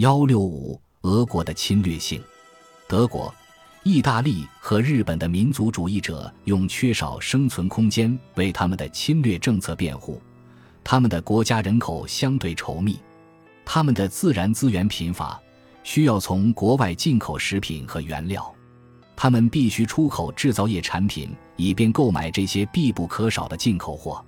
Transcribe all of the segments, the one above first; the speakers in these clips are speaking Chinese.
幺六五，俄国的侵略性。德国、意大利和日本的民族主义者用缺少生存空间为他们的侵略政策辩护。他们的国家人口相对稠密，他们的自然资源贫乏，需要从国外进口食品和原料。他们必须出口制造业产品，以便购买这些必不可少的进口货。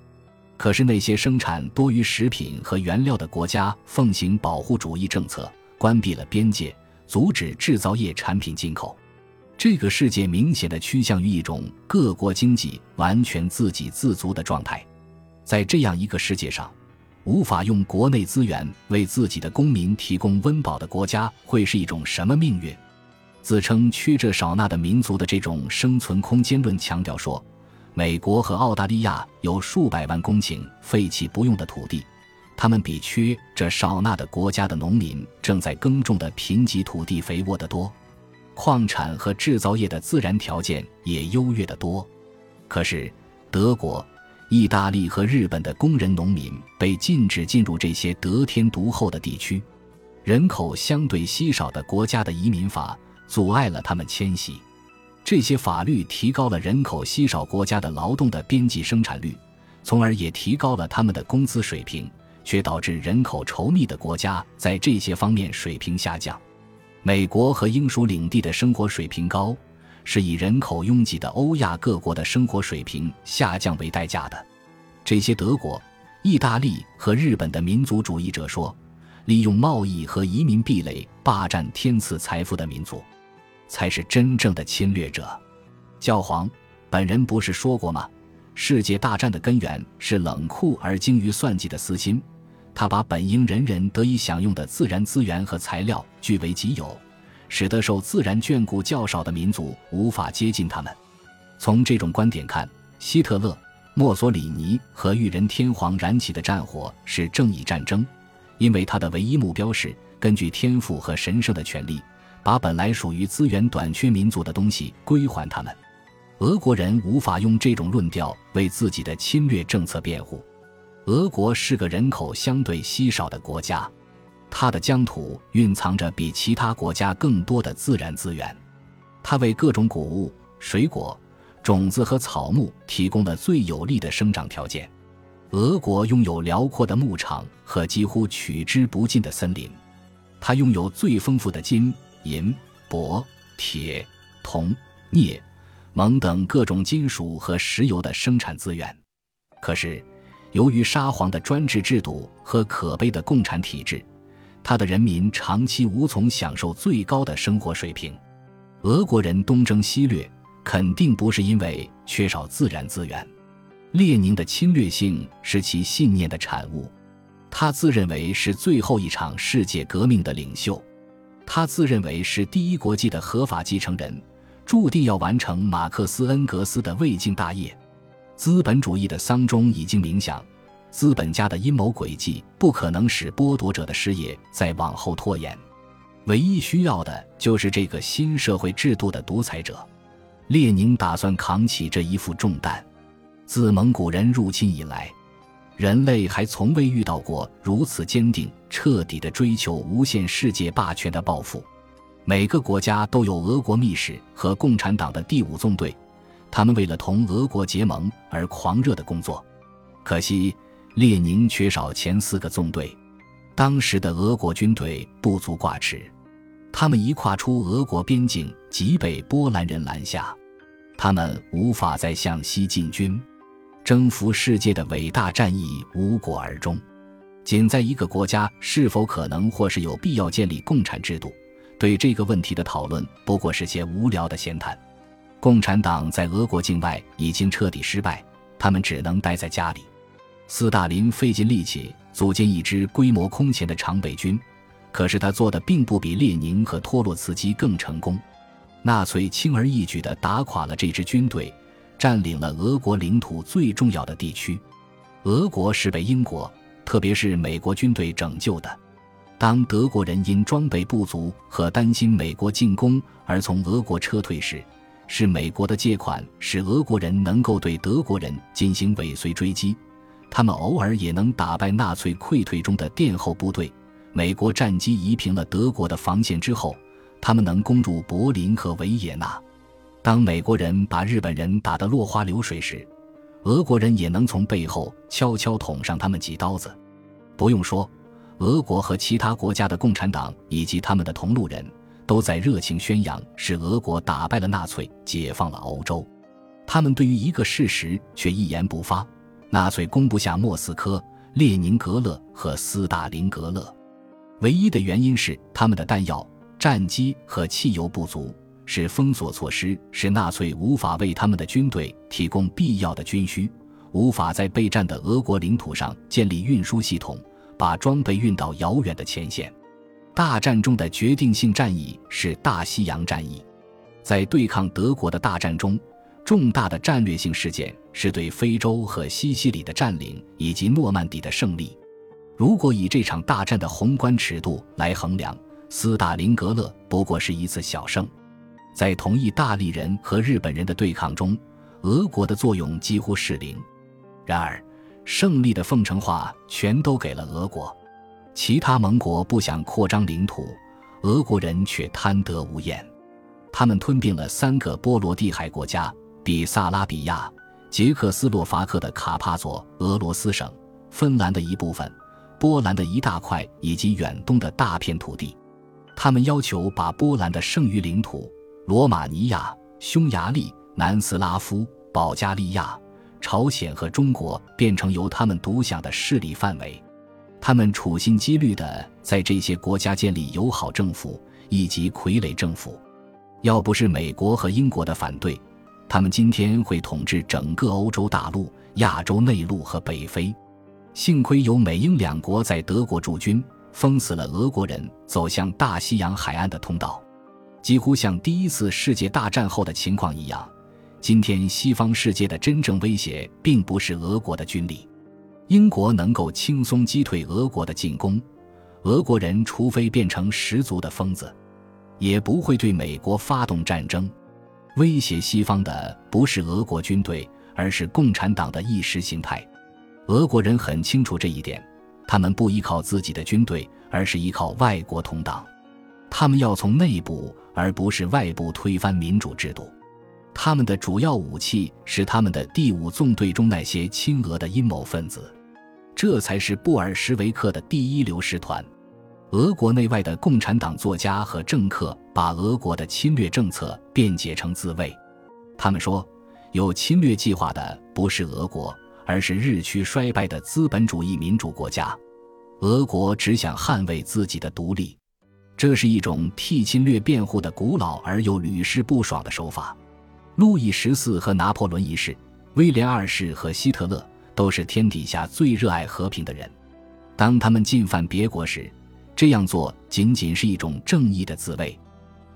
可是，那些生产多余食品和原料的国家奉行保护主义政策。关闭了边界，阻止制造业产品进口。这个世界明显的趋向于一种各国经济完全自给自足的状态。在这样一个世界上，无法用国内资源为自己的公民提供温饱的国家会是一种什么命运？自称缺这少那的民族的这种生存空间论强调说，美国和澳大利亚有数百万公顷废弃不用的土地。他们比缺这少纳的国家的农民正在耕种的贫瘠土地肥沃得多，矿产和制造业的自然条件也优越得多。可是，德国、意大利和日本的工人农民被禁止进入这些得天独厚的地区，人口相对稀少的国家的移民法阻碍了他们迁徙。这些法律提高了人口稀少国家的劳动的边际生产率，从而也提高了他们的工资水平。却导致人口稠密的国家在这些方面水平下降。美国和英属领地的生活水平高，是以人口拥挤的欧亚各国的生活水平下降为代价的。这些德国、意大利和日本的民族主义者说，利用贸易和移民壁垒霸占天赐财富的民族，才是真正的侵略者。教皇本人不是说过吗？世界大战的根源是冷酷而精于算计的私心。他把本应人人得以享用的自然资源和材料据为己有，使得受自然眷顾较少的民族无法接近他们。从这种观点看，希特勒、墨索里尼和裕仁天皇燃起的战火是正义战争，因为他的唯一目标是根据天赋和神圣的权利，把本来属于资源短缺民族的东西归还他们。俄国人无法用这种论调为自己的侵略政策辩护。俄国是个人口相对稀少的国家，它的疆土蕴藏着比其他国家更多的自然资源，它为各种谷物、水果、种子和草木提供了最有利的生长条件。俄国拥有辽阔的牧场和几乎取之不尽的森林，它拥有最丰富的金、银、铂、铁、铜、镍、锰等各种金属和石油的生产资源。可是，由于沙皇的专制制度和可悲的共产体制，他的人民长期无从享受最高的生活水平。俄国人东征西掠，肯定不是因为缺少自然资源。列宁的侵略性是其信念的产物。他自认为是最后一场世界革命的领袖，他自认为是第一国际的合法继承人，注定要完成马克思恩格斯的未竟大业。资本主义的丧钟已经鸣响，资本家的阴谋诡计不可能使剥夺者的事业再往后拖延。唯一需要的就是这个新社会制度的独裁者。列宁打算扛起这一副重担。自蒙古人入侵以来，人类还从未遇到过如此坚定、彻底的追求无限世界霸权的抱负。每个国家都有俄国密使和共产党的第五纵队。他们为了同俄国结盟而狂热的工作，可惜列宁缺少前四个纵队。当时的俄国军队不足挂齿，他们一跨出俄国边境即被波兰人拦下，他们无法再向西进军，征服世界的伟大战役无果而终。仅在一个国家是否可能或是有必要建立共产制度，对这个问题的讨论不过是些无聊的闲谈。共产党在俄国境外已经彻底失败，他们只能待在家里。斯大林费尽力气组建一支规模空前的常备军，可是他做的并不比列宁和托洛茨基更成功。纳粹轻而易举地打垮了这支军队，占领了俄国领土最重要的地区。俄国是被英国，特别是美国军队拯救的。当德国人因装备不足和担心美国进攻而从俄国撤退时，是美国的借款使俄国人能够对德国人进行尾随追击，他们偶尔也能打败纳粹溃退中的殿后部队，美国战机夷平了德国的防线之后，他们能攻入柏林和维也纳。当美国人把日本人打得落花流水时，俄国人也能从背后悄悄捅上他们几刀子。不用说，俄国和其他国家的共产党以及他们的同路人都在热情宣扬，是俄国打败了纳粹，解放了欧洲。他们对于一个事实却一言不发：纳粹攻不下莫斯科、列宁格勒和斯大林格勒。唯一的原因是他们的弹药、战机和汽油不足。是封锁措施，使纳粹无法为他们的军队提供必要的军需，无法在备战的俄国领土上建立运输系统，把装备运到遥远的前线。大战中的决定性战役是大西洋战役，在对抗德国的大战中，重大的战略性事件是对非洲和西西里的占领以及诺曼底的胜利。如果以这场大战的宏观尺度来衡量，斯大林格勒不过是一次小胜。在同意大利人和日本人的对抗中，俄国的作用几乎是零。然而，胜利的奉承话全都给了俄国。其他盟国不想扩张领土，俄国人却贪得无厌。他们吞并了三个波罗的海国家：比萨拉比亚、捷克斯洛伐克的卡帕佐俄罗斯省、芬兰的一部分、波兰的一大块以及远东的大片土地。他们要求把波兰的剩余领土。罗马尼亚、匈牙利、南斯拉夫、保加利亚、朝鲜和中国变成由他们独享的势力范围，他们处心积虑地在这些国家建立友好政府以及傀儡政府。要不是美国和英国的反对，他们今天会统治整个欧洲大陆、亚洲内陆和北非。幸亏有美英两国在德国驻军，封死了俄国人走向大西洋海岸的通道。几乎像第一次世界大战后的情况一样，今天西方世界的真正威胁并不是俄国的军力。英国能够轻松击退俄国的进攻，俄国人除非变成十足的疯子，也不会对美国发动战争。威胁西方的不是俄国军队，而是共产党的意识形态。俄国人很清楚这一点，他们不依靠自己的军队，而是依靠外国同党。他们要从内部而不是外部推翻民主制度，他们的主要武器是他们的第五纵队中那些亲俄的阴谋分子，这才是布尔什维克的第一流师团。俄国内外的共产党作家和政客把俄国的侵略政策辩解成自卫，他们说，有侵略计划的不是俄国，而是日趋衰败的资本主义民主国家。俄国只想捍卫自己的独立。这是一种替侵略辩护的古老而又屡试不爽的手法。路易十四和拿破仑一世，威廉二世和希特勒都是天底下最热爱和平的人。当他们进犯别国时，这样做仅仅是一种正义的自卫。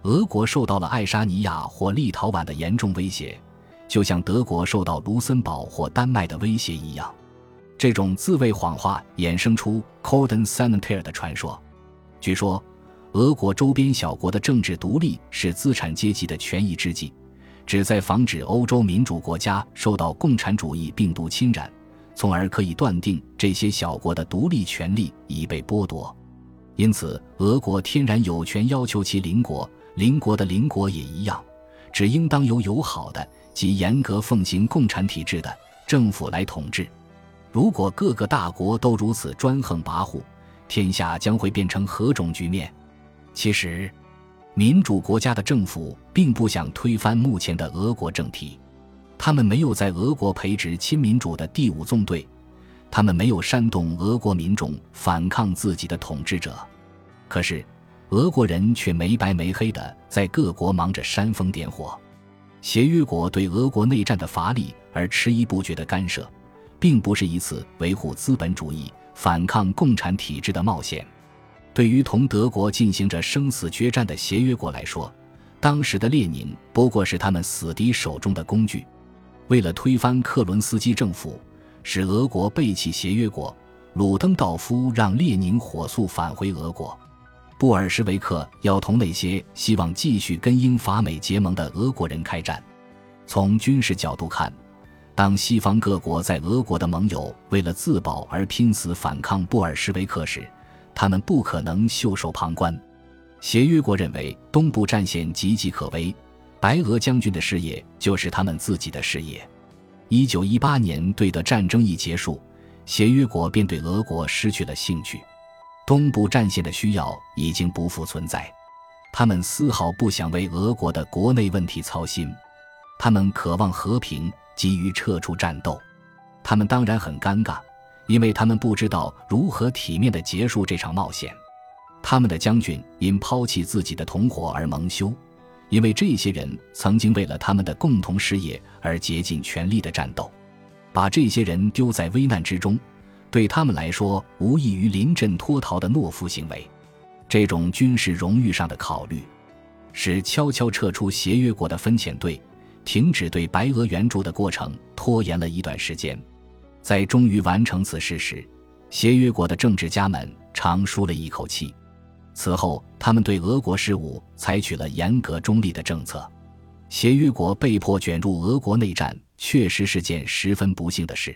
俄国受到了爱沙尼亚或立陶宛的严重威胁，就像德国受到卢森堡或丹麦的威胁一样。这种自卫谎话衍生出 Cordon Sanitaire 的传说。据说。俄国周边小国的政治独立是资产阶级的权宜之计，旨在防止欧洲民主国家受到共产主义病毒侵染，从而可以断定这些小国的独立权利已被剥夺。因此，俄国天然有权要求其邻国，邻国的邻国也一样，只应当由友好的及严格奉行共产体制的政府来统治。如果各个大国都如此专横跋扈，天下将会变成何种局面？其实，民主国家的政府并不想推翻目前的俄国政体，他们没有在俄国培植亲民主的第五纵队，他们没有煽动俄国民众反抗自己的统治者。可是，俄国人却没白没黑的在各国忙着煽风点火。协约国对俄国内战的乏力而迟疑不决的干涉，并不是一次维护资本主义、反抗共产体制的冒险。对于同德国进行着生死决战的协约国来说，当时的列宁不过是他们死敌手中的工具。为了推翻克伦斯基政府，使俄国背弃协约国，鲁登道夫让列宁火速返回俄国。布尔什维克要同那些希望继续跟英法美结盟的俄国人开战。从军事角度看，当西方各国在俄国的盟友为了自保而拼死反抗布尔什维克时，他们不可能袖手旁观。协约国认为东部战线岌岌可危，白俄将军的事业就是他们自己的事业。一九一八年对德战争一结束，协约国便对俄国失去了兴趣。东部战线的需要已经不复存在，他们丝毫不想为俄国的国内问题操心，他们渴望和平，急于撤出战斗。他们当然很尴尬，因为他们不知道如何体面地结束这场冒险。他们的将军因抛弃自己的同伙而蒙羞。因为这些人曾经为了他们的共同事业而竭尽全力的战斗，把这些人丢在危难之中，对他们来说无异于临阵脱逃的懦夫行为。这种军事荣誉上的考虑，使悄悄撤出协约国的分遣队、停止对白俄援助的过程拖延了一段时间。在终于完成此事时，协约国的政治家们长舒了一口气。此后，他们对俄国事务采取了严格中立的政策。协约国被迫卷入俄国内战，确实是件十分不幸的事。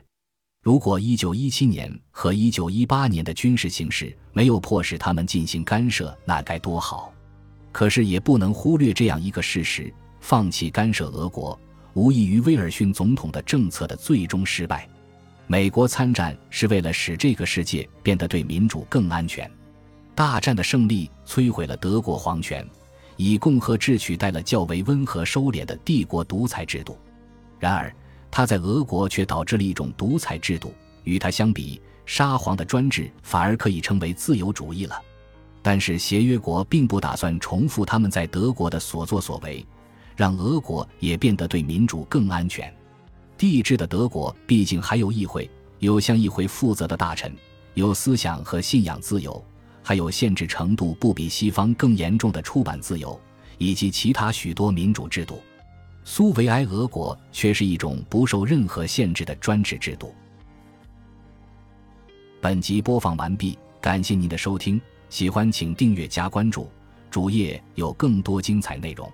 如果1917年和1918年的军事形势没有迫使他们进行干涉，那该多好！可是也不能忽略这样一个事实：放弃干涉俄国，无异于威尔逊总统的政策的最终失败。美国参战是为了使这个世界变得对民主更安全。大战的胜利摧毁了德国皇权，以共和制取代了较为温和收敛的帝国独裁制度。然而，它在俄国却导致了一种独裁制度。与它相比，沙皇的专制反而可以称为自由主义了。但是，协约国并不打算重复他们在德国的所作所为，让俄国也变得对民主更安全。帝制的德国毕竟还有议会，有向议会负责的大臣，有思想和信仰自由。还有限制程度不比西方更严重的出版自由，以及其他许多民主制度。苏维埃俄国却是一种不受任何限制的专制制度。本集播放完毕，感谢您的收听，喜欢请订阅加关注，主页有更多精彩内容。